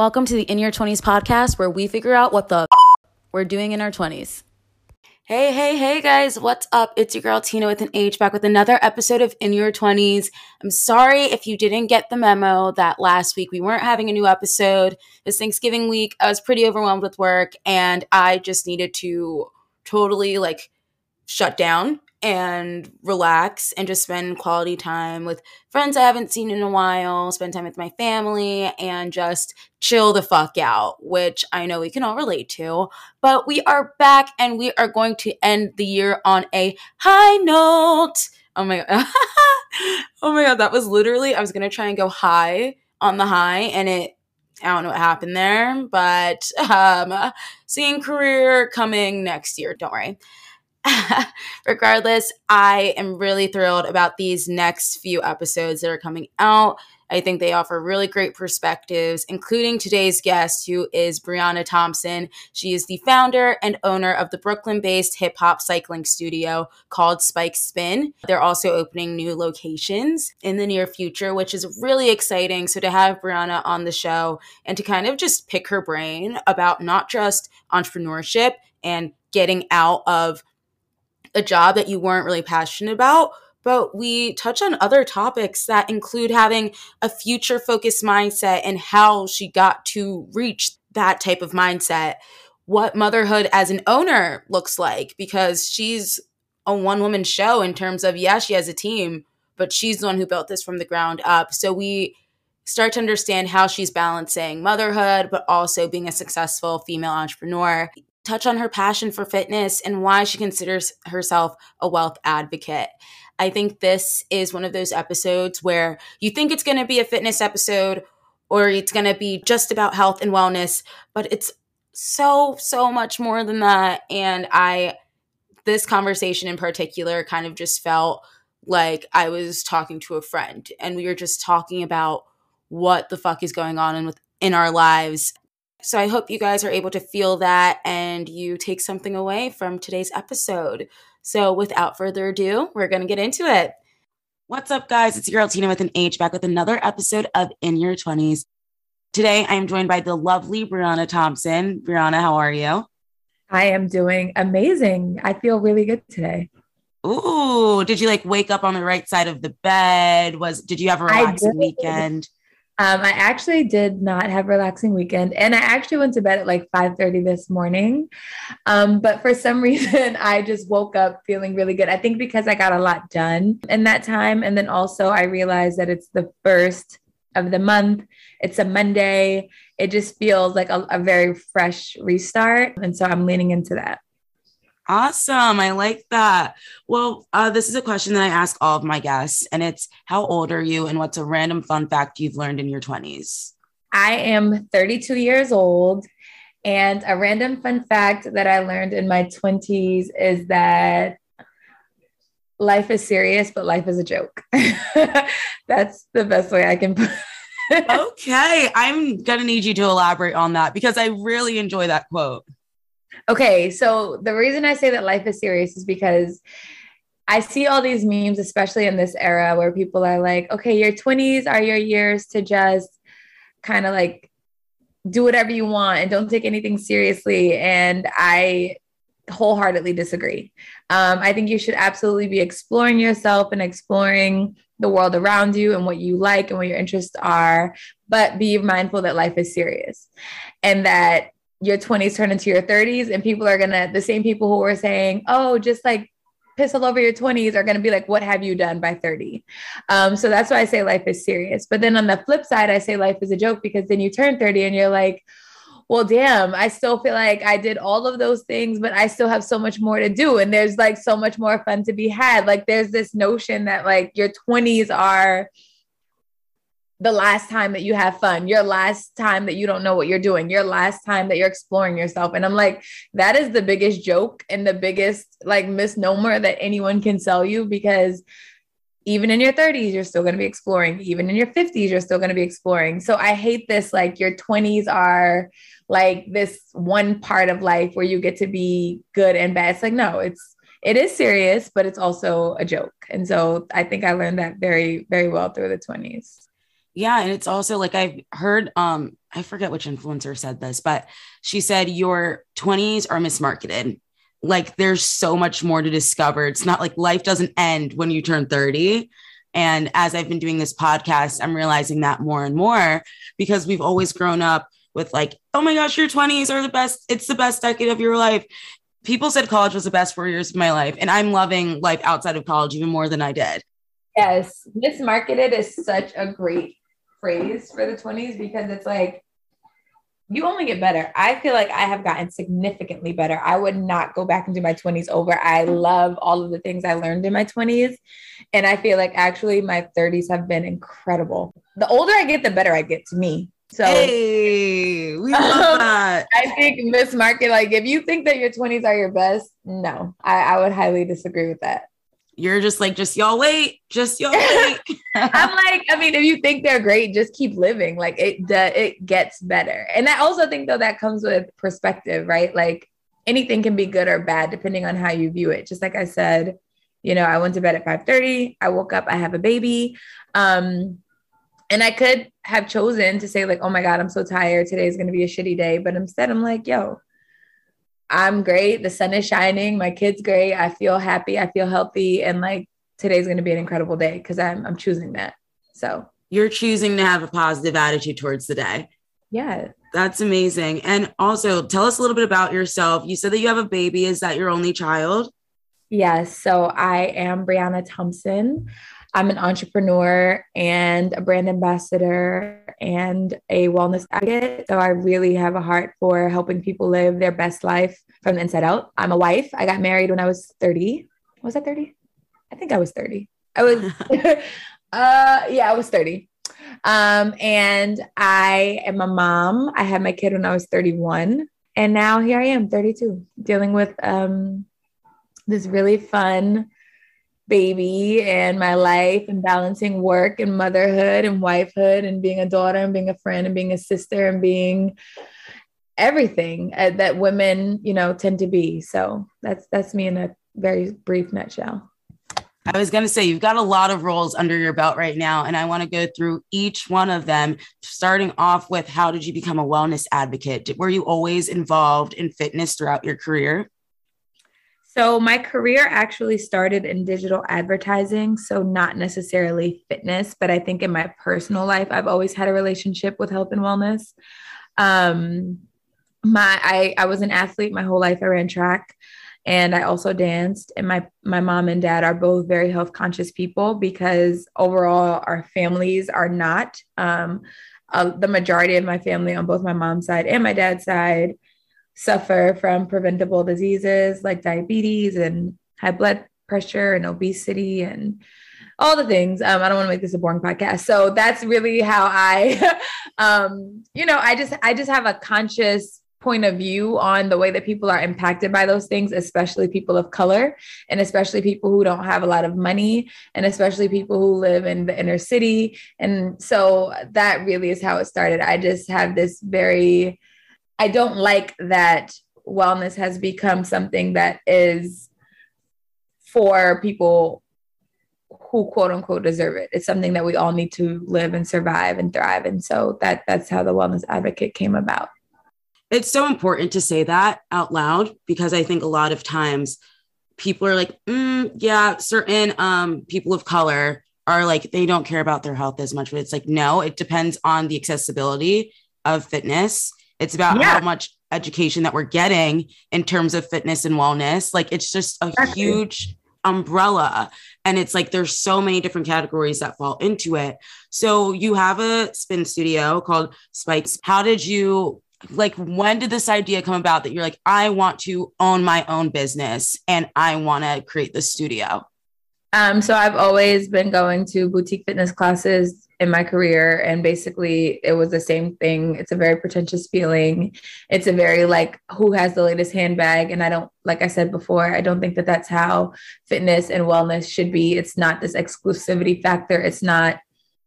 Welcome to the In Your 20s podcast where we figure out what the we're doing in our 20s. Hey, hey, hey guys, what's up? It's your girl Tina with an H back with another episode of In Your 20s. I'm sorry if you didn't get the memo that last week we weren't having a new episode. This Thanksgiving week, I was pretty overwhelmed with work and I just needed to totally like shut down and relax and just spend quality time with friends I haven't seen in a while, spend time with my family, and just chill the fuck out, which I know we can all relate to. But we are back and we are going to end the year on a high note. Oh my god. oh my god, that was literally I was going to try and go high on the high and it I don't know what happened there, but um seeing career coming next year, don't worry. regardless, I am really thrilled about these next few episodes that are coming out. I think they offer really great perspectives, including today's guest, who is Brianna Thompson. She is the founder and owner of the Brooklyn based hip hop cycling studio called Spike Spin. They're also opening new locations in the near future, which is really exciting. So, to have Brianna on the show and to kind of just pick her brain about not just entrepreneurship and getting out of a job that you weren't really passionate about, but we touch on other topics that include having a future focused mindset and how she got to reach that type of mindset. What motherhood as an owner looks like because she's a one woman show in terms of, yeah, she has a team, but she's the one who built this from the ground up. So we start to understand how she's balancing motherhood, but also being a successful female entrepreneur touch on her passion for fitness and why she considers herself a wealth advocate. I think this is one of those episodes where you think it's going to be a fitness episode or it's going to be just about health and wellness, but it's so, so much more than that. And I, this conversation in particular kind of just felt like I was talking to a friend and we were just talking about what the fuck is going on in, in our lives so I hope you guys are able to feel that and you take something away from today's episode. So without further ado, we're going to get into it. What's up, guys? It's your girl Tina with an H back with another episode of In Your 20s. Today, I am joined by the lovely Brianna Thompson. Brianna, how are you? I am doing amazing. I feel really good today. Ooh, did you like wake up on the right side of the bed? Was did you have a relaxing weekend? Um, I actually did not have a relaxing weekend, and I actually went to bed at like 5:30 this morning. Um, but for some reason, I just woke up feeling really good. I think because I got a lot done in that time, and then also I realized that it's the first of the month. It's a Monday. It just feels like a, a very fresh restart, and so I'm leaning into that. Awesome. I like that. Well, uh, this is a question that I ask all of my guests, and it's how old are you and what's a random fun fact you've learned in your 20s? I am 32 years old. And a random fun fact that I learned in my 20s is that life is serious, but life is a joke. That's the best way I can put okay. I'm going to need you to elaborate on that because I really enjoy that quote. Okay, so the reason I say that life is serious is because I see all these memes, especially in this era where people are like, okay, your 20s are your years to just kind of like do whatever you want and don't take anything seriously. And I wholeheartedly disagree. Um, I think you should absolutely be exploring yourself and exploring the world around you and what you like and what your interests are, but be mindful that life is serious and that your 20s turn into your 30s and people are gonna the same people who were saying oh just like piss all over your 20s are gonna be like what have you done by 30 um, so that's why i say life is serious. But then on the flip side i say life is a joke because then you turn 30 and you're like well damn i still feel like i did all of those things but i still have so much more to do. And there's like so much more fun to be had. Like there's this notion that like your 20s are the last time that you have fun, your last time that you don't know what you're doing, your last time that you're exploring yourself. And I'm like, that is the biggest joke and the biggest like misnomer that anyone can sell you because even in your 30s, you're still going to be exploring. Even in your 50s, you're still going to be exploring. So I hate this like your 20s are like this one part of life where you get to be good and bad. It's like, no, it's, it is serious, but it's also a joke. And so I think I learned that very, very well through the 20s. Yeah, and it's also like I've heard um I forget which influencer said this, but she said your 20s are mismarketed. Like there's so much more to discover. It's not like life doesn't end when you turn 30. And as I've been doing this podcast, I'm realizing that more and more because we've always grown up with like, oh my gosh, your 20s are the best. It's the best decade of your life. People said college was the best four years of my life. And I'm loving life outside of college even more than I did. Yes. Mismarketed is such a great phrase for the 20s because it's like you only get better. I feel like I have gotten significantly better. I would not go back into my 20s over. I love all of the things I learned in my 20s. And I feel like actually my 30s have been incredible. The older I get, the better I get to me. So hey, we love that. I think Miss Market, like if you think that your 20s are your best, no, I, I would highly disagree with that you're just like, just y'all wait, just y'all wait. I'm like, I mean, if you think they're great, just keep living. Like it, the, it gets better. And I also think though that comes with perspective, right? Like anything can be good or bad depending on how you view it. Just like I said, you know, I went to bed at 5:30. I woke up, I have a baby. Um, and I could have chosen to say, like, oh my God, I'm so tired. Today is gonna be a shitty day. But instead, I'm like, yo, I'm great. The sun is shining. My kid's great. I feel happy. I feel healthy. And like today's going to be an incredible day because I'm, I'm choosing that. So you're choosing to have a positive attitude towards the day. Yeah. That's amazing. And also tell us a little bit about yourself. You said that you have a baby. Is that your only child? Yes. So I am Brianna Thompson. I'm an entrepreneur and a brand ambassador and a wellness advocate. So I really have a heart for helping people live their best life from the inside out. I'm a wife. I got married when I was 30. Was I 30? I think I was 30. I was, uh, yeah, I was 30. Um, and I am a mom. I had my kid when I was 31. And now here I am, 32, dealing with um, this really fun baby and my life and balancing work and motherhood and wifehood and being a daughter and being a friend and being a sister and being everything uh, that women you know tend to be so that's that's me in a very brief nutshell I was going to say, you've got a lot of roles under your belt right now, and I want to go through each one of them, starting off with how did you become a wellness advocate? Were you always involved in fitness throughout your career? So, my career actually started in digital advertising. So, not necessarily fitness, but I think in my personal life, I've always had a relationship with health and wellness. Um, my I, I was an athlete my whole life. I ran track and I also danced. And my my mom and dad are both very health conscious people because overall our families are not. Um, uh, the majority of my family on both my mom's side and my dad's side suffer from preventable diseases like diabetes and high blood pressure and obesity and all the things. Um, I don't want to make this a boring podcast. So that's really how I, um, you know, I just I just have a conscious point of view on the way that people are impacted by those things, especially people of color, and especially people who don't have a lot of money, and especially people who live in the inner city. And so that really is how it started. I just have this very I don't like that wellness has become something that is for people who quote unquote deserve it. It's something that we all need to live and survive and thrive. And so that that's how the wellness advocate came about. It's so important to say that out loud because I think a lot of times people are like, mm, yeah, certain um, people of color are like, they don't care about their health as much. But it's like, no, it depends on the accessibility of fitness it's about yeah. how much education that we're getting in terms of fitness and wellness. Like it's just a exactly. huge umbrella. And it's like there's so many different categories that fall into it. So you have a spin studio called Spikes. How did you like when did this idea come about that you're like, I want to own my own business and I want to create the studio? Um, so I've always been going to boutique fitness classes in my career, and basically it was the same thing. It's a very pretentious feeling. It's a very like who has the latest handbag, and I don't like I said before, I don't think that that's how fitness and wellness should be. It's not this exclusivity factor. It's not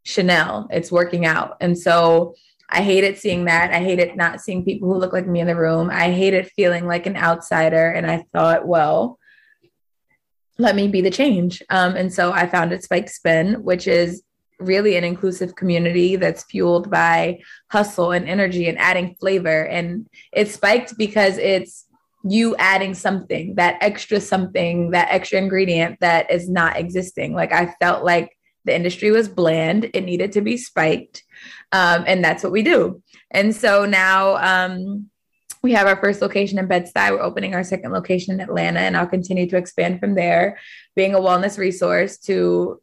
Chanel. It's working out, and so. I hated seeing that. I hated not seeing people who look like me in the room. I hated feeling like an outsider. And I thought, well, let me be the change. Um, and so I founded Spike Spin, which is really an inclusive community that's fueled by hustle and energy and adding flavor. And it spiked because it's you adding something, that extra something, that extra ingredient that is not existing. Like I felt like the industry was bland, it needed to be spiked. Um, and that's what we do. And so now um, we have our first location in Bed-Stuy. We're opening our second location in Atlanta, and I'll continue to expand from there, being a wellness resource to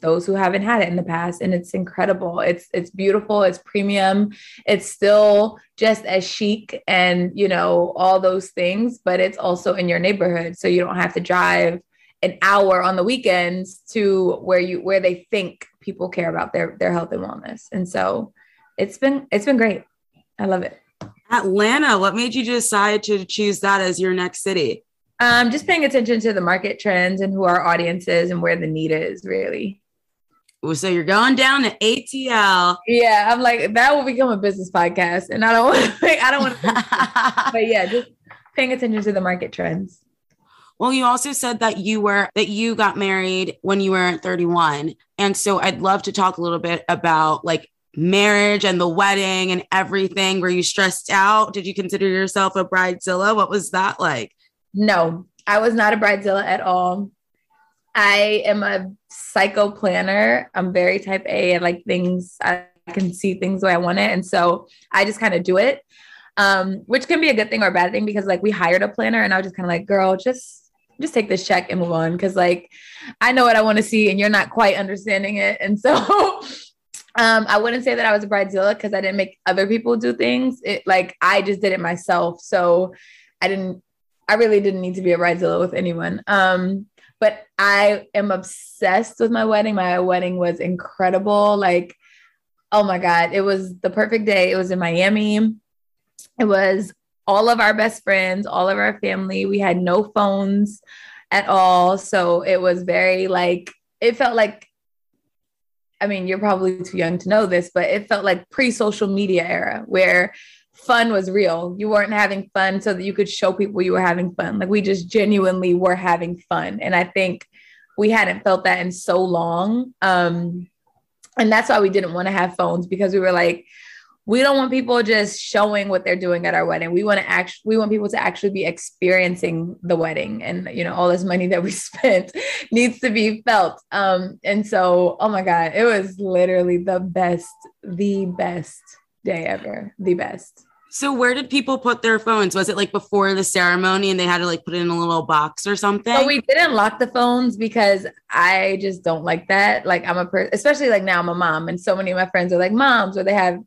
those who haven't had it in the past and it's incredible. It's it's beautiful it's premium it's still just as chic and you know all those things but it's also in your neighborhood. So you don't have to drive an hour on the weekends to where you where they think people care about their their health and wellness. And so it's been it's been great. I love it. Atlanta what made you decide to choose that as your next city? Um, just paying attention to the market trends and who our audience is and where the need is really so you're going down to ATL. Yeah, I'm like that will become a business podcast, and I don't want. To, I don't want. To, but yeah, just paying attention to the market trends. Well, you also said that you were that you got married when you were 31, and so I'd love to talk a little bit about like marriage and the wedding and everything. Were you stressed out? Did you consider yourself a bridezilla? What was that like? No, I was not a bridezilla at all. I am a psycho planner. I'm very type A. I like things, I can see things the way I want it. And so I just kind of do it, um, which can be a good thing or a bad thing because like we hired a planner and I was just kind of like, girl, just just take this check and move on. Cause like I know what I want to see and you're not quite understanding it. And so um, I wouldn't say that I was a bridezilla because I didn't make other people do things. It like I just did it myself. So I didn't I really didn't need to be a bridezilla with anyone. Um, but I am obsessed with my wedding. My wedding was incredible. Like, oh my God, it was the perfect day. It was in Miami. It was all of our best friends, all of our family. We had no phones at all. So it was very like, it felt like, I mean, you're probably too young to know this, but it felt like pre social media era where fun was real. You weren't having fun so that you could show people you were having fun. Like we just genuinely were having fun. And I think we hadn't felt that in so long. Um, and that's why we didn't want to have phones because we were like, we don't want people just showing what they're doing at our wedding. We want to actually we want people to actually be experiencing the wedding and you know all this money that we spent needs to be felt. Um and so oh my god, it was literally the best the best day ever. The best. So where did people put their phones? Was it like before the ceremony and they had to like put it in a little box or something? So we didn't lock the phones because I just don't like that. Like I'm a person, especially like now I'm a mom and so many of my friends are like moms or they have,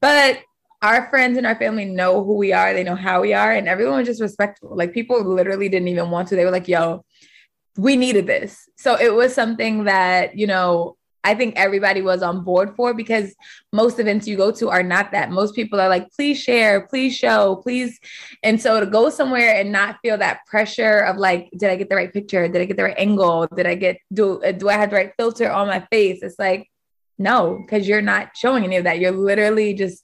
but our friends and our family know who we are. They know how we are and everyone was just respectful. Like people literally didn't even want to. They were like, yo, we needed this. So it was something that, you know, I think everybody was on board for because most events you go to are not that. Most people are like, please share, please show, please. And so to go somewhere and not feel that pressure of like, did I get the right picture? Did I get the right angle? Did I get, do, do I have the right filter on my face? It's like, no, because you're not showing any of that. You're literally just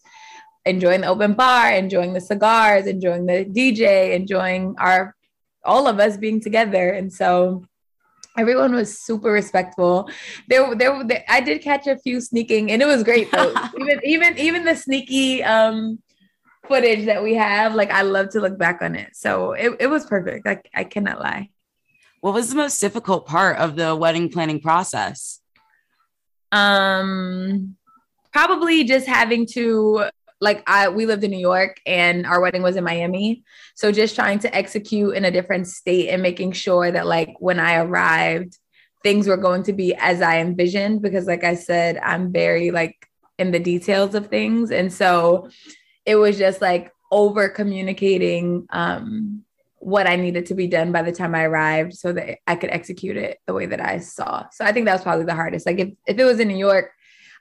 enjoying the open bar, enjoying the cigars, enjoying the DJ, enjoying our, all of us being together. And so, everyone was super respectful. There, there, there, I did catch a few sneaking, and it was great though. even, even, even the sneaky um, footage that we have, like I love to look back on it. So it, it was perfect. Like I cannot lie. What was the most difficult part of the wedding planning process? Um, probably just having to like I we lived in New York and our wedding was in Miami. So just trying to execute in a different state and making sure that like when I arrived, things were going to be as I envisioned because like I said, I'm very like in the details of things. And so it was just like over communicating um what I needed to be done by the time I arrived so that I could execute it the way that I saw. So I think that was probably the hardest. Like if, if it was in New York,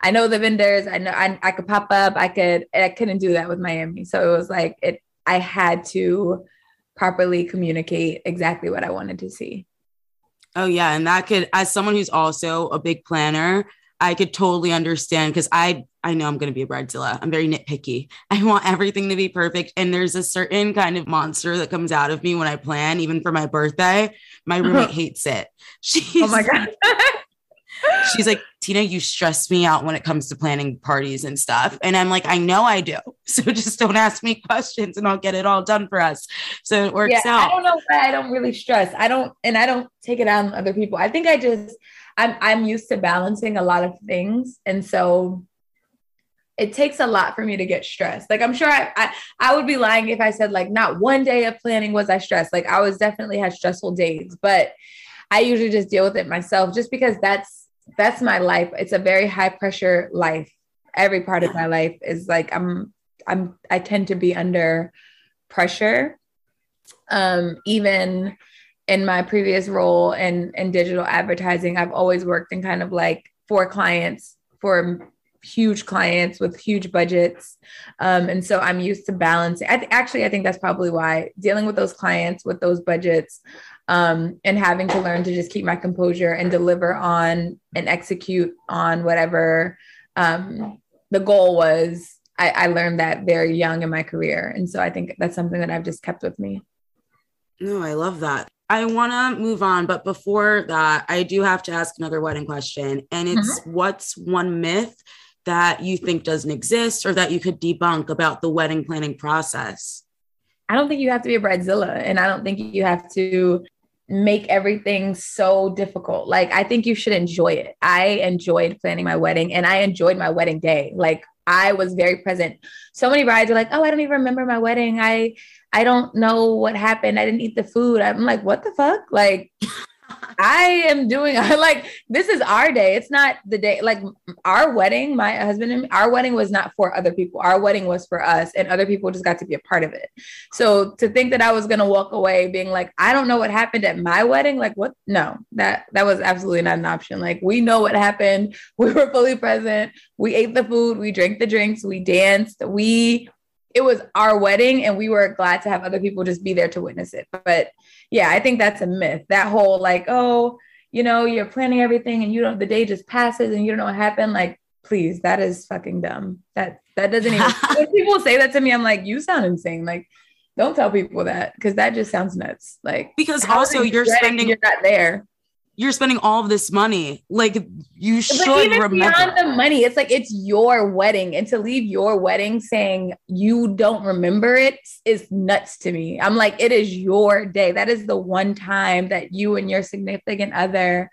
I know the vendors. I know I, I could pop up. I could. I couldn't do that with Miami. So it was like it. I had to properly communicate exactly what I wanted to see. Oh yeah, and that could, as someone who's also a big planner, I could totally understand because I I know I'm going to be a bridezilla. I'm very nitpicky. I want everything to be perfect, and there's a certain kind of monster that comes out of me when I plan, even for my birthday. My roommate hates it. She's, oh my god. She's like, Tina, you stress me out when it comes to planning parties and stuff. And I'm like, I know I do. So just don't ask me questions and I'll get it all done for us. So it works yeah, out. I don't know why I don't really stress. I don't, and I don't take it out on other people. I think I just, I'm, I'm used to balancing a lot of things. And so it takes a lot for me to get stressed. Like I'm sure I, I, I would be lying if I said like not one day of planning was I stressed. Like I was definitely had stressful days, but I usually just deal with it myself just because that's that's my life. It's a very high pressure life. Every part of my life is like I'm I'm I tend to be under pressure. Um even in my previous role in in digital advertising, I've always worked in kind of like for clients for huge clients with huge budgets. Um, and so I'm used to balancing. I th- actually, I think that's probably why dealing with those clients with those budgets um, and having to learn to just keep my composure and deliver on and execute on whatever um, the goal was. I, I learned that very young in my career. And so I think that's something that I've just kept with me. No, I love that. I want to move on, but before that, I do have to ask another wedding question. And it's mm-hmm. what's one myth that you think doesn't exist or that you could debunk about the wedding planning process? I don't think you have to be a bridezilla and I don't think you have to make everything so difficult. Like I think you should enjoy it. I enjoyed planning my wedding and I enjoyed my wedding day. Like I was very present. So many brides are like, "Oh, I don't even remember my wedding. I I don't know what happened. I didn't eat the food." I'm like, "What the fuck?" Like I am doing I like this is our day. It's not the day like our wedding, my husband and me, our wedding was not for other people. Our wedding was for us and other people just got to be a part of it. So to think that I was going to walk away being like I don't know what happened at my wedding, like what? No. That that was absolutely not an option. Like we know what happened. We were fully present. We ate the food, we drank the drinks, we danced. We it was our wedding and we were glad to have other people just be there to witness it. But yeah, I think that's a myth. That whole like, oh, you know, you're planning everything and you don't the day just passes and you don't know what happened. Like, please, that is fucking dumb. That that doesn't even when people say that to me, I'm like, you sound insane. Like, don't tell people that because that just sounds nuts. Like because also you're spending you're not there you're spending all of this money. Like you should but even remember. beyond the money. It's like it's your wedding, and to leave your wedding saying you don't remember it is nuts to me. I'm like, it is your day. That is the one time that you and your significant other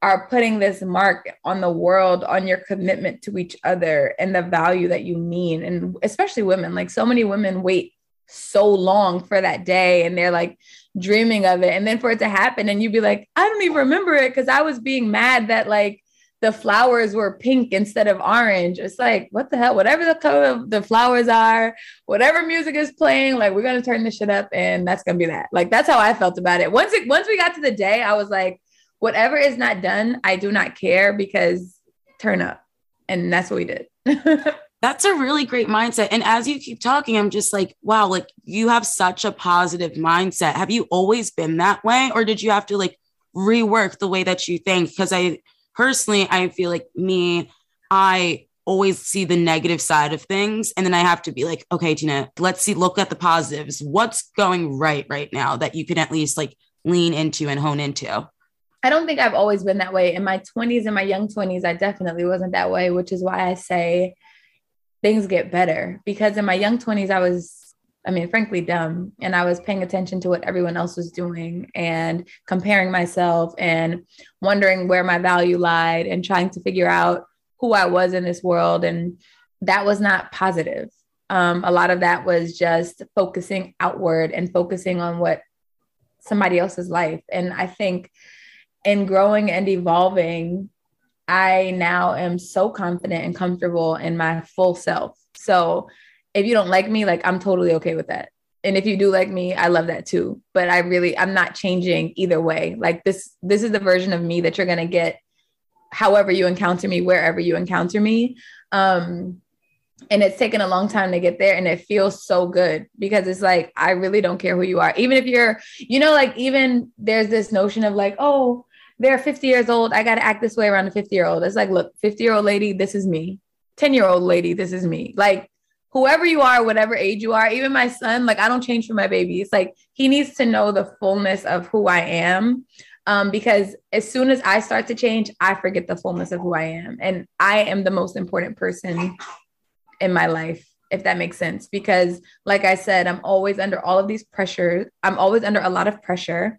are putting this mark on the world on your commitment to each other and the value that you mean and especially women like so many women wait so long for that day and they're like dreaming of it. And then for it to happen and you'd be like i don't even remember it because i was being mad that like the flowers were pink instead of orange. It's like what the hell? Whatever the color of the flowers are whatever music is playing like we're gonna turn this shit up and that's gonna be that. Like that's how i felt about it. Once it once we got to the day i was like whatever is not done i do not care because turn up. And that's what we did That's a really great mindset. And as you keep talking, I'm just like, wow, like you have such a positive mindset. Have you always been that way? Or did you have to like rework the way that you think? Because I personally, I feel like me, I always see the negative side of things. And then I have to be like, okay, Tina, let's see, look at the positives. What's going right right now that you can at least like lean into and hone into? I don't think I've always been that way. In my 20s and my young 20s, I definitely wasn't that way, which is why I say things get better. Because in my young 20s i was i mean frankly dumb and i was paying attention to what everyone else was doing and comparing myself and wondering where my value lied and trying to figure out who i was in this world and that was not positive. Um, a lot of that was just focusing outward and focusing on what somebody else's life. And i think in growing and evolving I now am so confident and comfortable in my full self. So if you don't like me, like I'm totally okay with that. And if you do like me, I love that too. But I really I'm not changing either way. Like this this is the version of me that you're going to get however you encounter me, wherever you encounter me. Um and it's taken a long time to get there and it feels so good because it's like I really don't care who you are. Even if you're you know like even there's this notion of like, "Oh, they're 50 years old. I got to act this way around a 50 year old. It's like, look, 50 year old lady, this is me. 10 year old lady, this is me. Like, whoever you are, whatever age you are, even my son, like, I don't change for my baby. It's like he needs to know the fullness of who I am. Um, because as soon as I start to change, I forget the fullness of who I am. And I am the most important person in my life, if that makes sense. Because, like I said, I'm always under all of these pressures. I'm always under a lot of pressure.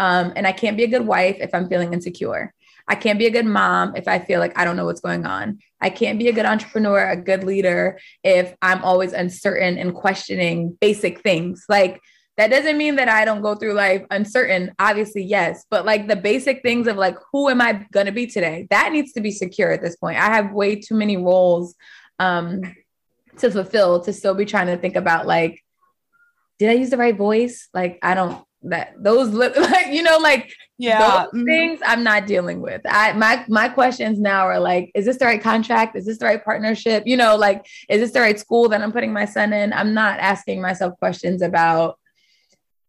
Um, and I can't be a good wife if I'm feeling insecure. I can't be a good mom if I feel like I don't know what's going on. I can't be a good entrepreneur, a good leader if I'm always uncertain and questioning basic things. Like, that doesn't mean that I don't go through life uncertain. Obviously, yes, but like the basic things of like, who am I going to be today? That needs to be secure at this point. I have way too many roles um, to fulfill to still be trying to think about like, did I use the right voice? Like, I don't that those like you know like yeah mm-hmm. things i'm not dealing with i my my questions now are like is this the right contract is this the right partnership you know like is this the right school that i'm putting my son in i'm not asking myself questions about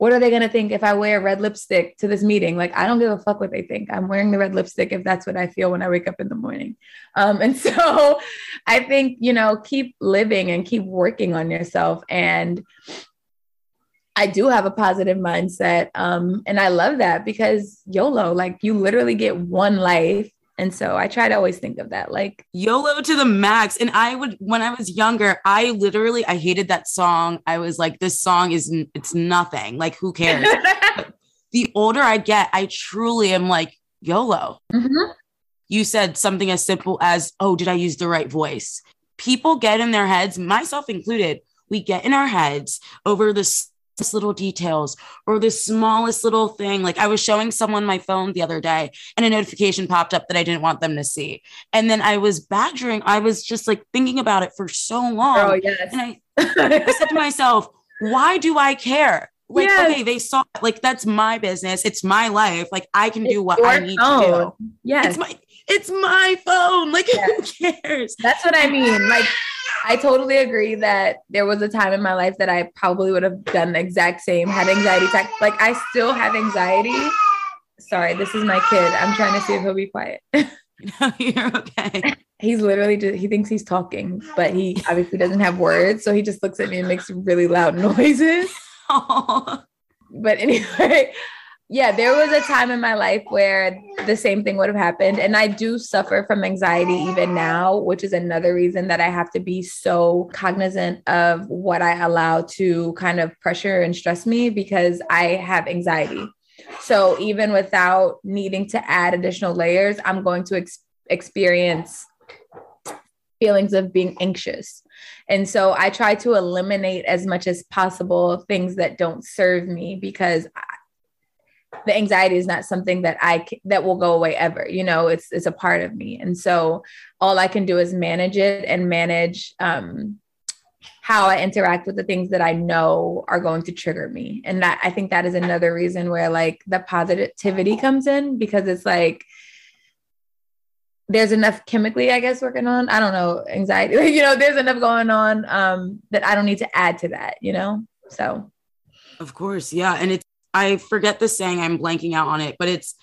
what are they going to think if I wear red lipstick to this meeting? Like, I don't give a fuck what they think. I'm wearing the red lipstick if that's what I feel when I wake up in the morning. Um, and so I think, you know, keep living and keep working on yourself. And I do have a positive mindset. Um, and I love that because YOLO, like, you literally get one life and so I try to always think of that like YOLO to the max. And I would, when I was younger, I literally, I hated that song. I was like, this song is, it's nothing. Like, who cares? the older I get, I truly am like, YOLO. Mm-hmm. You said something as simple as, oh, did I use the right voice? People get in their heads, myself included, we get in our heads over this little details or the smallest little thing. Like I was showing someone my phone the other day and a notification popped up that I didn't want them to see. And then I was badgering, I was just like thinking about it for so long. Oh, yes. And I, I said to myself, why do I care? Like, yes. okay, they saw like that's my business. It's my life. Like I can it's do what I need phone. to do. Yeah. It's my it's my phone. Like yes. who cares? That's what I mean. Like I totally agree that there was a time in my life that I probably would have done the exact same, had anxiety attack. Like I still have anxiety. Sorry, this is my kid. I'm trying to see if he'll be quiet. no, you're okay. He's literally just, he thinks he's talking, but he obviously doesn't have words. So he just looks at me and makes really loud noises. But anyway, yeah, there was a time in my life where the same thing would have happened. And I do suffer from anxiety even now, which is another reason that I have to be so cognizant of what I allow to kind of pressure and stress me because I have anxiety. So even without needing to add additional layers, I'm going to ex- experience feelings of being anxious. And so I try to eliminate as much as possible things that don't serve me because the anxiety is not something that I that will go away ever. You know, it's it's a part of me, and so all I can do is manage it and manage um, how I interact with the things that I know are going to trigger me. And that I think that is another reason where like the positivity comes in because it's like there's enough chemically, I guess, working on. I don't know, anxiety. you know, there's enough going on um, that I don't need to add to that. You know, so. Of course, yeah, and it's I forget the saying, I'm blanking out on it, but it's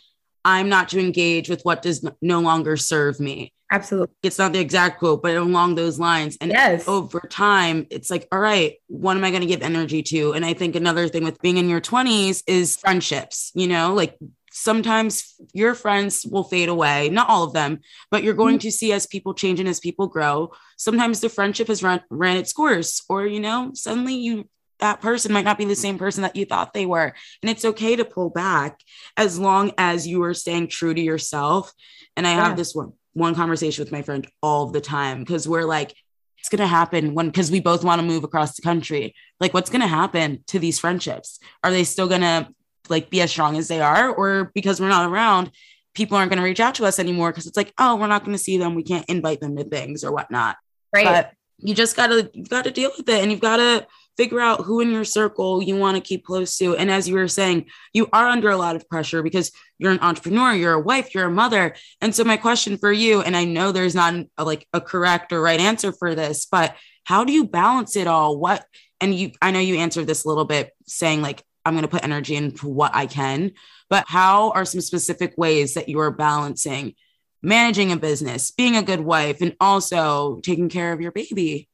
I'm not to engage with what does no longer serve me. Absolutely. It's not the exact quote, but along those lines. And yes. over time, it's like, all right, what am I going to give energy to? And I think another thing with being in your 20s is friendships, you know, like sometimes your friends will fade away, not all of them, but you're going mm-hmm. to see as people change and as people grow. Sometimes the friendship has run, ran its course, or, you know, suddenly you that person might not be the same person that you thought they were. And it's okay to pull back as long as you are staying true to yourself. And I yeah. have this one one conversation with my friend all the time because we're like, it's going to happen when because we both want to move across the country. Like, what's going to happen to these friendships? Are they still going to like be as strong as they are, or because we're not around, people aren't going to reach out to us anymore because it's like, oh, we're not going to see them, we can't invite them to things or whatnot. Right. But you just gotta you've got to deal with it, and you've got to figure out who in your circle you want to keep close to. And as you were saying, you are under a lot of pressure because you're an entrepreneur, you're a wife, you're a mother. And so my question for you, and I know there's not a, like a correct or right answer for this, but how do you balance it all? What, and you, I know you answered this a little bit saying like, I'm going to put energy into what I can, but how are some specific ways that you are balancing managing a business, being a good wife, and also taking care of your baby?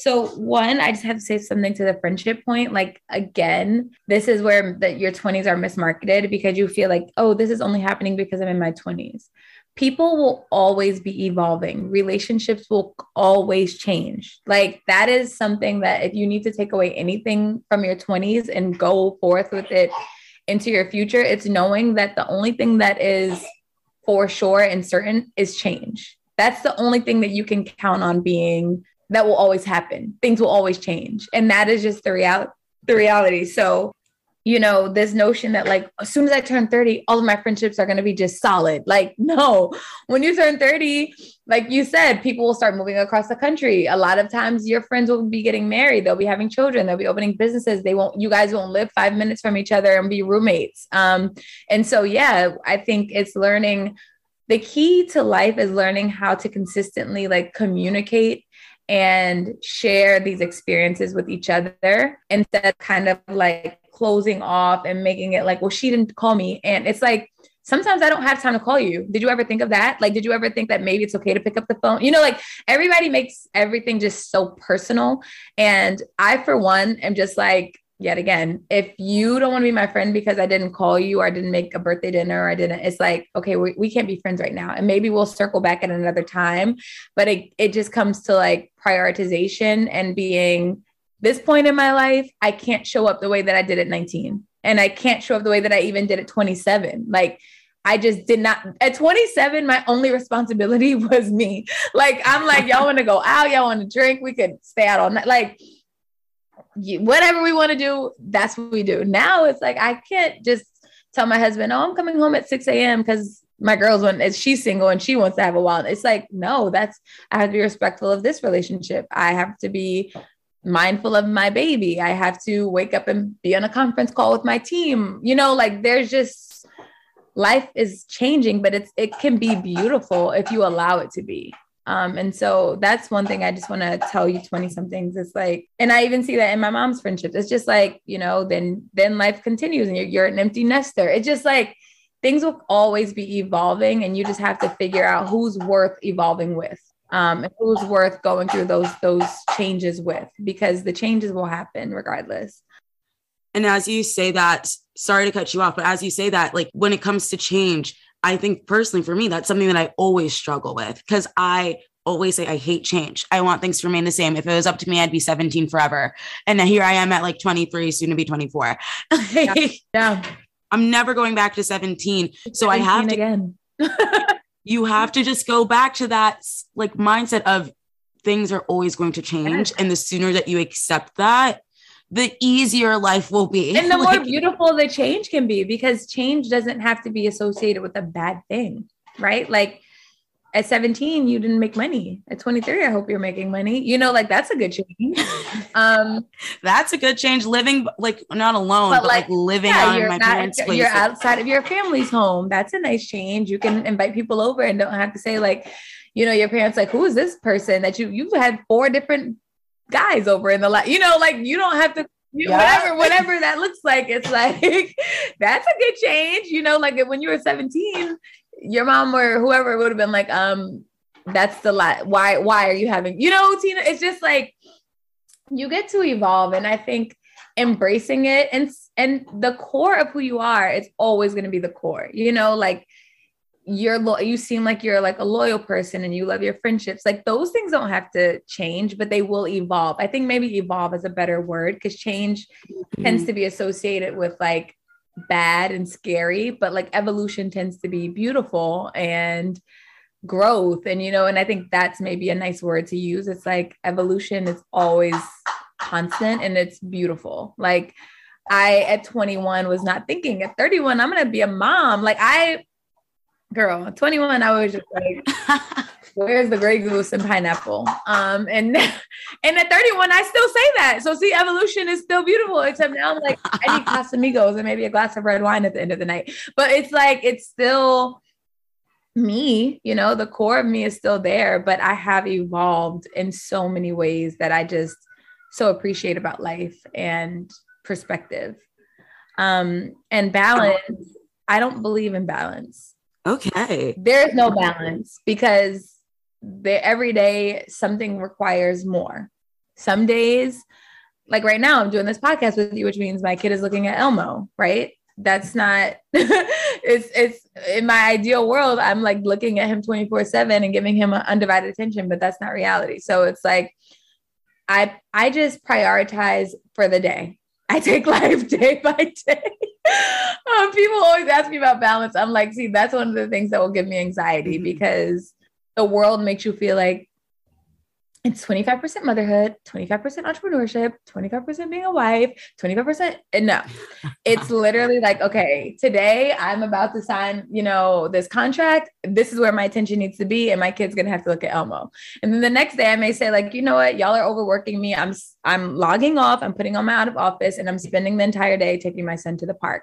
So one, I just have to say something to the friendship point. Like again, this is where that your 20s are mismarketed because you feel like, oh, this is only happening because I'm in my 20s. People will always be evolving. Relationships will always change. Like that is something that if you need to take away anything from your 20s and go forth with it into your future, it's knowing that the only thing that is for sure and certain is change. That's the only thing that you can count on being that will always happen. Things will always change. And that is just the reality the reality. So, you know, this notion that like as soon as I turn 30, all of my friendships are to be just solid. Like, no. When you turn 30, like you said, people will start moving across the country. A lot of times your friends will be getting married, they'll be having children, they'll be opening businesses. They won't you guys won't live 5 minutes from each other and be roommates. Um and so yeah, I think it's learning the key to life is learning how to consistently like communicate and share these experiences with each other instead of kind of like closing off and making it like, well, she didn't call me. And it's like, sometimes I don't have time to call you. Did you ever think of that? Like, did you ever think that maybe it's okay to pick up the phone? You know, like everybody makes everything just so personal. And I, for one, am just like, yet again, if you don't want to be my friend because I didn't call you or I didn't make a birthday dinner or I didn't, it's like, okay, we, we can't be friends right now. And maybe we'll circle back at another time. But it, it just comes to like prioritization and being this point in my life, I can't show up the way that I did at 19. And I can't show up the way that I even did at 27. Like, I just did not at 27, my only responsibility was me. Like, I'm like, y'all want to go out, y'all want to drink, we could stay out all night. Like, whatever we want to do, that's what we do. Now it's like I can't just tell my husband, "Oh, I'm coming home at 6 a.m." because my girl's one she's single and she wants to have a while. It's like, no, that's I have to be respectful of this relationship. I have to be mindful of my baby. I have to wake up and be on a conference call with my team. You know, like there's just life is changing, but it's it can be beautiful if you allow it to be. Um, and so that's one thing I just want to tell you 20 somethings. It's like, and I even see that in my mom's friendships. It's just like, you know, then then life continues and you're, you're an empty nester. It's just like things will always be evolving and you just have to figure out who's worth evolving with. Um, and who's worth going through those those changes with because the changes will happen regardless. And as you say that, sorry to cut you off, but as you say that, like when it comes to change, I think personally for me, that's something that I always struggle with because I always say I hate change. I want things to remain the same. If it was up to me, I'd be 17 forever. And here I am at like 23, soon to be 24. yeah. yeah. I'm never going back to 17. So I have to again. you have to just go back to that like mindset of things are always going to change. And the sooner that you accept that, the easier life will be. And the like, more beautiful the change can be because change doesn't have to be associated with a bad thing, right? Like at 17, you didn't make money. At 23, I hope you're making money. You know, like that's a good change. Um, that's a good change. Living like not alone, but, but like, like, living yeah, on my not, parents' place. You're outside of your family's home. That's a nice change. You can invite people over and don't have to say like, you know, your parents like, who is this person that you you've had four different guys over in the light. You know, like you don't have to you, yeah. whatever whatever that looks like. It's like that's a good change. You know, like when you were 17, your mom or whoever would have been like, um, that's the lot. Why why are you having, you know, Tina? It's just like you get to evolve. And I think embracing it and and the core of who you are, it's always going to be the core, you know, like you're lo- you seem like you're like a loyal person and you love your friendships like those things don't have to change but they will evolve. I think maybe evolve is a better word because change mm-hmm. tends to be associated with like bad and scary but like evolution tends to be beautiful and growth and you know and i think that's maybe a nice word to use. It's like evolution is always constant and it's beautiful. Like i at 21 was not thinking at 31 i'm going to be a mom. Like i girl 21 i was just like where's the Grey Goose and pineapple? Um and and at 31 i still say that. So see evolution is still beautiful except now i'm like i need casamigos and maybe a glass of red wine at the end of the night. But it's like it's still me you know the core of me is still there but i have evolved in so many ways that i just so appreciate about life and perspective. Um and balance i don't believe in balance Okay. There's no balance because every day something requires more. Some days, like right now, I'm doing this podcast with you, which means my kid is looking at Elmo, right? That's not it's it's in my ideal world, I'm like looking at him 24-7 and giving him undivided attention, but that's not reality. So it's like I I just prioritize for the day. I take life day by day. Um, people always ask me about balance. I'm like, see, that's one of the things that will give me anxiety mm-hmm. because the world makes you feel like it's 25% motherhood, 25% entrepreneurship, 25% being a wife, 25% no. It's literally like, okay, today I'm about to sign, you know, this contract. This is where my attention needs to be and my kid's going to have to look at Elmo. And then the next day I may say like, you know what, y'all are overworking me. I'm I'm logging off, I'm putting on my out of office and I'm spending the entire day taking my son to the park.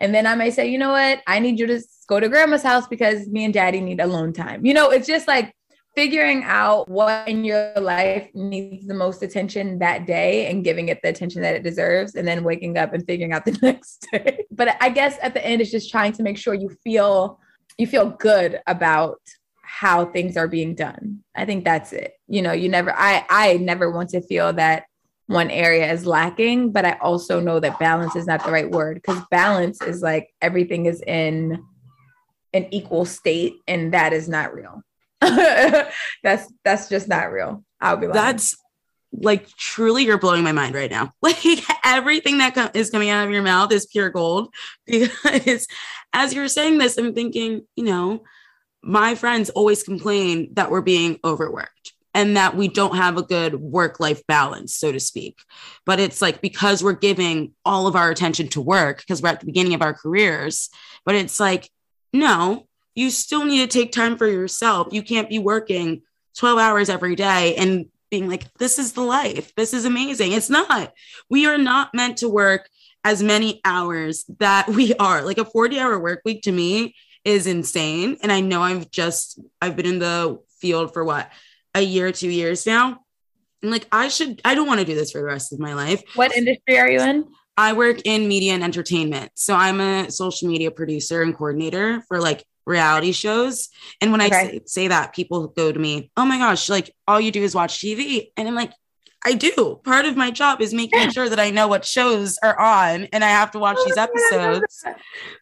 And then I may say, you know what, I need you to go to grandma's house because me and daddy need alone time. You know, it's just like figuring out what in your life needs the most attention that day and giving it the attention that it deserves and then waking up and figuring out the next day. But i guess at the end it's just trying to make sure you feel you feel good about how things are being done. I think that's it. You know you never i i never want to feel that one area is lacking but i also know that balance is not the right word because balance is like everything is in an equal state and that is not real that's that's just not real. I'll be lying. That's like truly you're blowing my mind right now. Like everything that com- is coming out of your mouth is pure gold because as you're saying this I'm thinking, you know, my friends always complain that we're being overworked and that we don't have a good work life balance, so to speak. But it's like because we're giving all of our attention to work because we're at the beginning of our careers, but it's like, no, you still need to take time for yourself. You can't be working 12 hours every day and being like, this is the life. This is amazing. It's not. We are not meant to work as many hours that we are. Like a 40 hour work week to me is insane. And I know I've just, I've been in the field for what, a year, two years now. And like, I should, I don't want to do this for the rest of my life. What industry are you in? I work in media and entertainment. So I'm a social media producer and coordinator for like reality shows. And when okay. I say, say, that, people go to me, oh my gosh, like all you do is watch TV. And I'm like, I do. Part of my job is making sure that I know what shows are on and I have to watch oh, these episodes.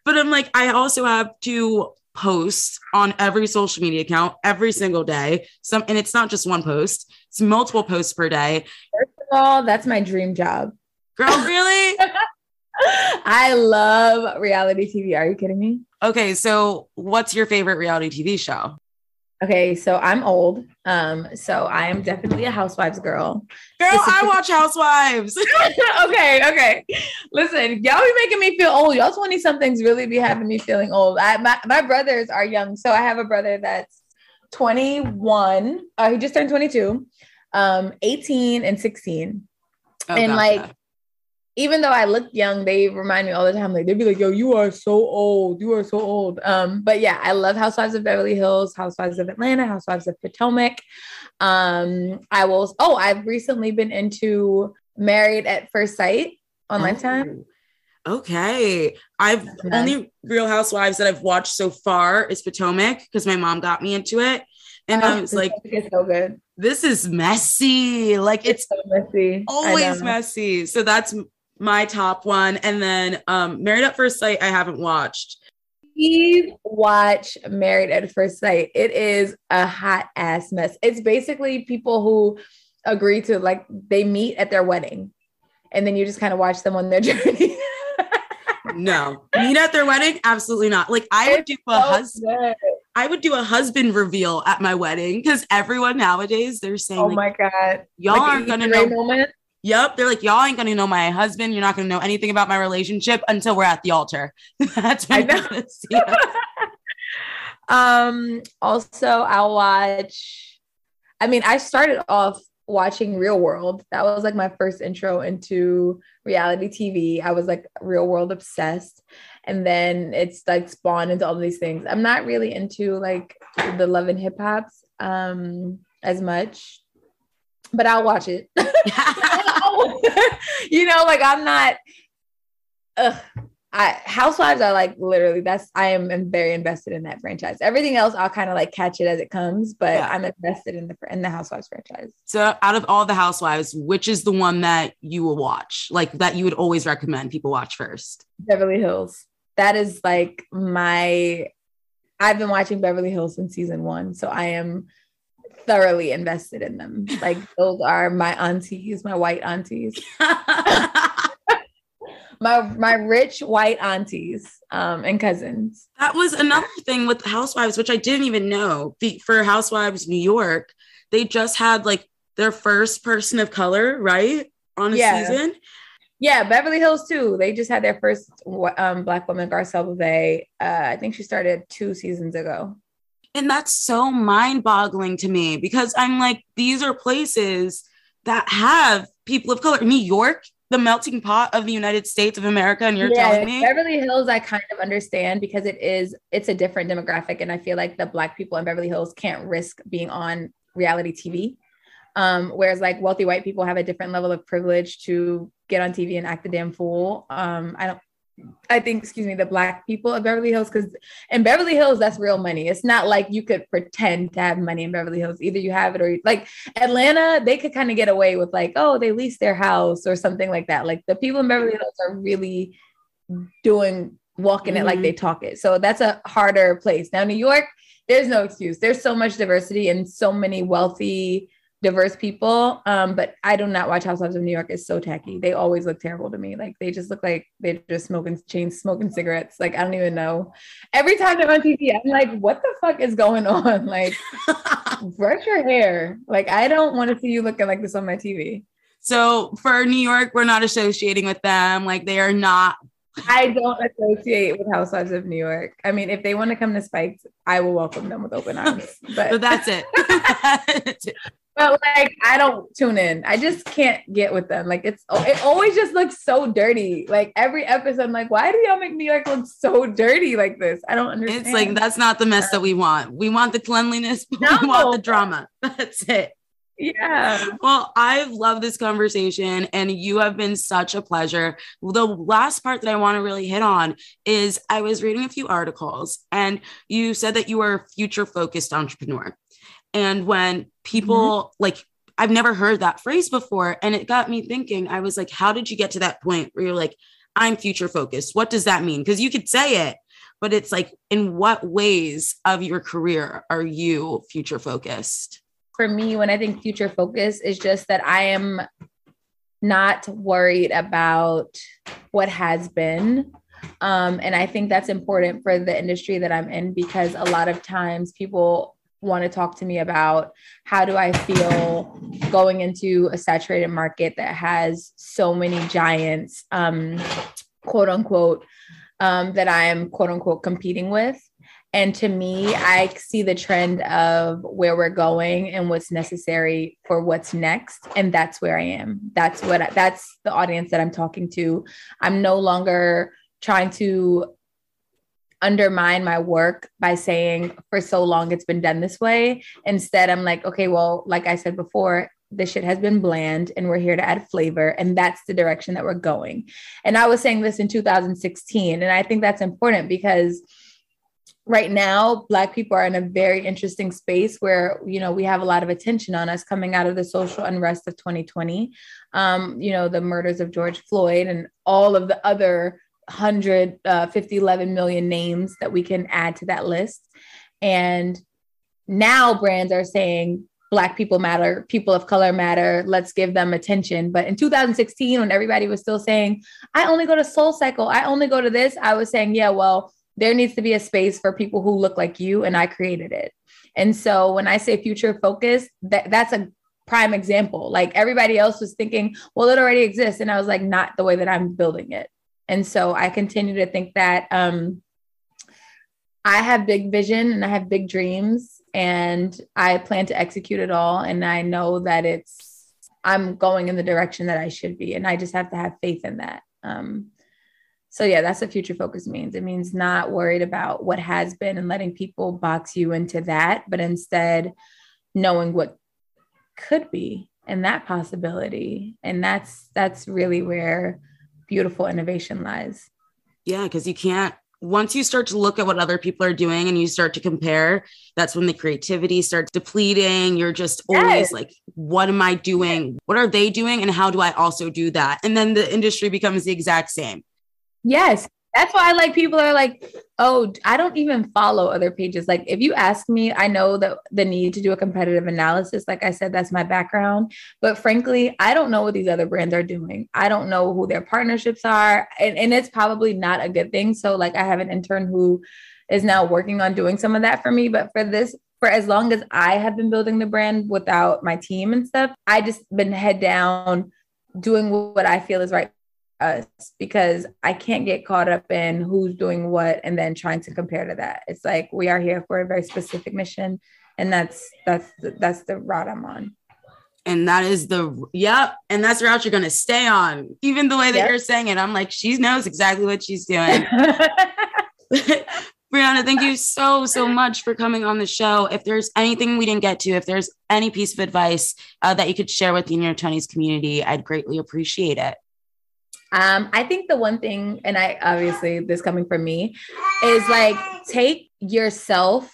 But I'm like, I also have to post on every social media account every single day. Some and it's not just one post, it's multiple posts per day. First of all, that's my dream job. Girl, really? I love reality TV. Are you kidding me? Okay, so what's your favorite reality TV show? Okay, so I'm old. Um, so I am definitely a housewives girl. Girl, I watch Housewives. okay, okay. Listen, y'all be making me feel old. Y'all 20 somethings really be having me feeling old. I my, my brothers are young. So I have a brother that's 21. Uh, he just turned 22, um, 18 and 16. Oh, and gotcha. like even though I look young, they remind me all the time. Like they'd be like, "Yo, you are so old. You are so old." Um, but yeah, I love Housewives of Beverly Hills, Housewives of Atlanta, Housewives of Potomac. Um, I will. Oh, I've recently been into Married at First Sight on oh, Lifetime. Okay, I've only Real Housewives that I've watched so far is Potomac because my mom got me into it, and oh, I was like, "It's so good." This is messy. Like it's, it's so messy. Always messy. So that's my top one. And then um, Married at First Sight, I haven't watched. Please watch Married at First Sight. It is a hot ass mess. It's basically people who agree to like they meet at their wedding, and then you just kind of watch them on their journey. no, meet at their wedding? Absolutely not. Like I would do a so husband. I would do a husband reveal at my wedding because everyone nowadays they're saying, "Oh like, my god, y'all like aren't gonna know." Moment. Yep. They're like, y'all ain't gonna know my husband. You're not gonna know anything about my relationship until we're at the altar. That's when I know. um, also I'll watch, I mean, I started off watching Real World. That was like my first intro into reality TV. I was like real world obsessed. And then it's like spawned into all these things. I'm not really into like the love and hip hops um as much but I'll watch it. you know, like I'm not. Ugh, I, Housewives are like literally that's I am, am very invested in that franchise. Everything else I'll kind of like catch it as it comes, but yeah. I'm invested in the in the Housewives franchise. So out of all the Housewives, which is the one that you will watch? Like that you would always recommend people watch first? Beverly Hills. That is like my I've been watching Beverly Hills since season 1, so I am thoroughly invested in them. Like those are my aunties, my white aunties. my my rich white aunties um, and cousins. That was another thing with Housewives, which I didn't even know. For Housewives New York, they just had like their first person of color, right, on a yeah. season. Yeah, Beverly Hills too. They just had their first um, black woman, Garcelle Beauvais. Uh, I think she started two seasons ago. And that's so mind-boggling to me because I'm like, these are places that have people of color. New York the melting pot of the United States of America and you're yeah, telling me Beverly Hills I kind of understand because it is it's a different demographic and I feel like the black people in Beverly Hills can't risk being on reality TV. Um, whereas like wealthy white people have a different level of privilege to get on TV and act the damn fool. Um, I don't I think, excuse me, the black people of Beverly Hills, because in Beverly Hills, that's real money. It's not like you could pretend to have money in Beverly Hills. Either you have it or you, like Atlanta, they could kind of get away with like, oh, they lease their house or something like that. Like the people in Beverly Hills are really doing walking mm-hmm. it like they mm-hmm. talk it. So that's a harder place. Now, New York, there's no excuse. There's so much diversity and so many wealthy diverse people. Um, but I do not watch Housewives of New York. It's so tacky. They always look terrible to me. Like they just look like they're just smoking chain smoking cigarettes. Like I don't even know. Every time they're on TV, I'm like, what the fuck is going on? Like, brush your hair. Like I don't want to see you looking like this on my TV. So for New York, we're not associating with them. Like they are not I don't associate with Housewives of New York. I mean, if they want to come to Spikes, I will welcome them with open arms. But, but that's it. But like, I don't tune in. I just can't get with them. Like, it's oh, it always just looks so dirty. Like every episode, I'm like, why do y'all make New York look so dirty like this? I don't understand. It's like that's not the mess that we want. We want the cleanliness. No. We want the drama. That's it. Yeah. Well, I love this conversation and you have been such a pleasure. The last part that I want to really hit on is I was reading a few articles and you said that you are a future focused entrepreneur. And when people mm-hmm. like, I've never heard that phrase before. And it got me thinking, I was like, how did you get to that point where you're like, I'm future focused? What does that mean? Because you could say it, but it's like, in what ways of your career are you future focused? for me, when I think future focus, is just that I am not worried about what has been. Um, and I think that's important for the industry that I'm in because a lot of times people want to talk to me about how do I feel going into a saturated market that has so many giants, um, quote unquote, um, that I am quote unquote competing with. And to me, I see the trend of where we're going and what's necessary for what's next. And that's where I am. That's what, I, that's the audience that I'm talking to. I'm no longer trying to undermine my work by saying for so long it's been done this way. Instead, I'm like, okay, well, like I said before, this shit has been bland and we're here to add flavor and that's the direction that we're going and i was saying this in 2016 and i think that's important because right now black people are in a very interesting space where you know we have a lot of attention on us coming out of the social unrest of 2020 um, you know the murders of george floyd and all of the other 150 uh, 11 million names that we can add to that list. And now brands are saying black people matter people of color matter let's give them attention. But in 2016 when everybody was still saying i only go to soul cycle i only go to this i was saying yeah well there needs to be a space for people who look like you and i created it. And so when i say future focus that that's a prime example. Like everybody else was thinking well it already exists and i was like not the way that i'm building it and so i continue to think that um i have big vision and i have big dreams and i plan to execute it all. And i know that it's i'm going in the direction that i should be. And i just have to have faith in that. Um so yeah that's what future focus means. It means not worried about what has been and letting people box you into that but instead knowing what could be and that possibility. And that's that's really where beautiful innovation lies Yeah, because you can't once you start to look at what other people are doing and you start to compare, that's when the creativity starts depleting. You're just always yes. like, what am I doing? What are they doing? And how do I also do that? And then the industry becomes the exact same. Yes. That's why I like people are like, oh, I don't even follow other pages. Like if you ask me, I know that the need to do a competitive analysis. Like I said, that's my background. But frankly, I don't know what these other brands are doing. I don't know who their partnerships are. And, and it's probably not a good thing. So like I have an intern who is now working on doing some of that for me. But for this, for as long as I have been building the brand without my team and stuff, I just been head down doing what I feel is right us because I can't get caught up in who's doing what and then trying to compare to that. It's like we are here for a very specific mission and that's that's that's the route I'm on. And that is the yep, and that's the route you're gonna stay on. Even the way that yep. you're saying it, I'm like, she knows exactly what she's doing. Brianna, thank you so, so much for coming on the show. If there's anything we didn't get to, if there's any piece of advice uh, that you could share with the New York Chinese community, I'd greatly appreciate it. Um, I think the one thing, and I obviously this coming from me, is like take yourself,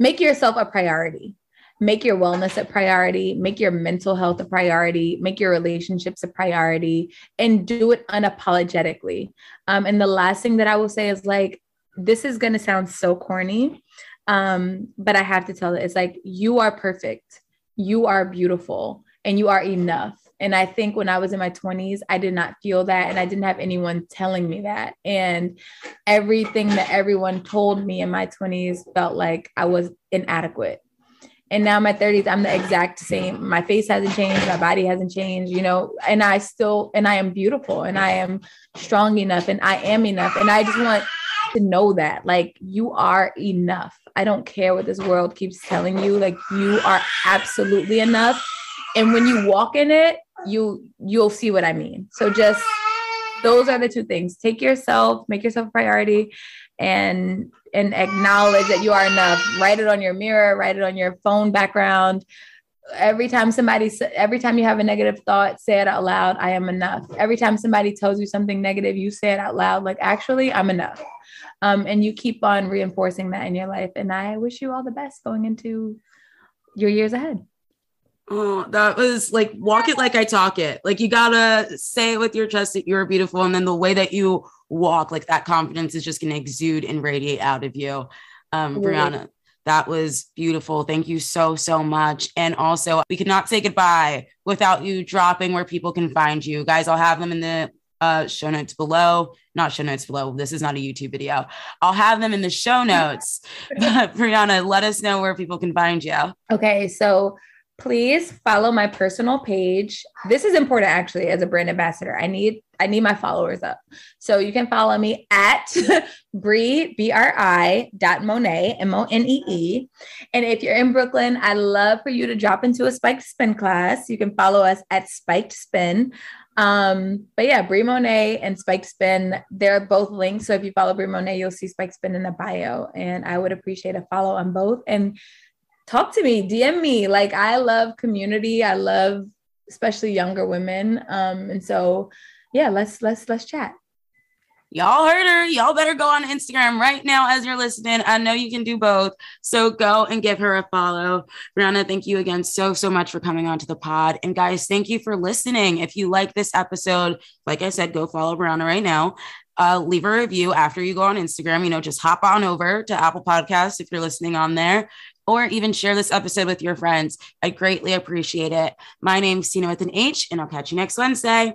make yourself a priority. Make your wellness a priority, make your mental health a priority, make your relationships a priority, and do it unapologetically. Um, and the last thing that I will say is like, this is going to sound so corny, um, but I have to tell it. It's like, you are perfect, you are beautiful, and you are enough and I think when I was in my 20s, I did not feel that. And I didn't have anyone telling me that. And everything that everyone told me in my 20s felt like I was inadequate. And now my 30s, I'm the exact same. My face hasn't changed, my body hasn't changed, you know, and I still, and I am beautiful and I am strong enough and I am enough. And I just want to know that, like, you are enough. I don't care what this world keeps telling you, like, you are absolutely enough. And when you walk in it, you you'll see what I mean. So just those are the two things. Take yourself, make yourself a priority and and acknowledge that you are enough. Write it on your mirror, write it on your phone background. Every time somebody every time you have a negative thought, say it out loud, I am enough. Every time somebody tells you something negative, you say it out loud like actually I'm enough. Um, and you keep on reinforcing that in your life and I wish you all the best going into your years ahead. Oh, that was like walk it like I talk it. Like you gotta say it with your chest that you're beautiful, and then the way that you walk, like that confidence is just gonna exude and radiate out of you. Um, Brianna, that was beautiful. Thank you so so much. And also, we could not say goodbye without you dropping where people can find you, guys. I'll have them in the uh, show notes below. Not show notes below. This is not a YouTube video. I'll have them in the show notes. but Brianna, let us know where people can find you. Okay, so please follow my personal page. This is important actually as a brand ambassador. I need I need my followers up. So you can follow me at Bri B R I dot Monet M O N E E. And if you're in Brooklyn, I'd love for you to drop into a spiked spin class. You can follow us at Spiked Spin. Um, but yeah, Bri Monet and Spiked Spin, they're both linked. So if you follow Bri Monet, you'll see Spiked Spin in the bio. And I would appreciate a follow on both. And talk to me, DM me. Like I love community. I love especially younger women. Um, and so yeah, let's let's let's chat. Y'all heard her. Y'all better go on Instagram right now as you're listening. I know you can do both. So go and give her a follow. Brianna, thank you again so, so much for coming onto the pod. And guys, thank you for listening. If you like this episode, like I said, go follow Brianna right now. Uh, leave a review after you go on Instagram. You know, just hop on over to Apple Podcasts if you're listening on there or even share this episode with your friends. I greatly appreciate it. My name's Tina with an H, and I'll catch you next Wednesday.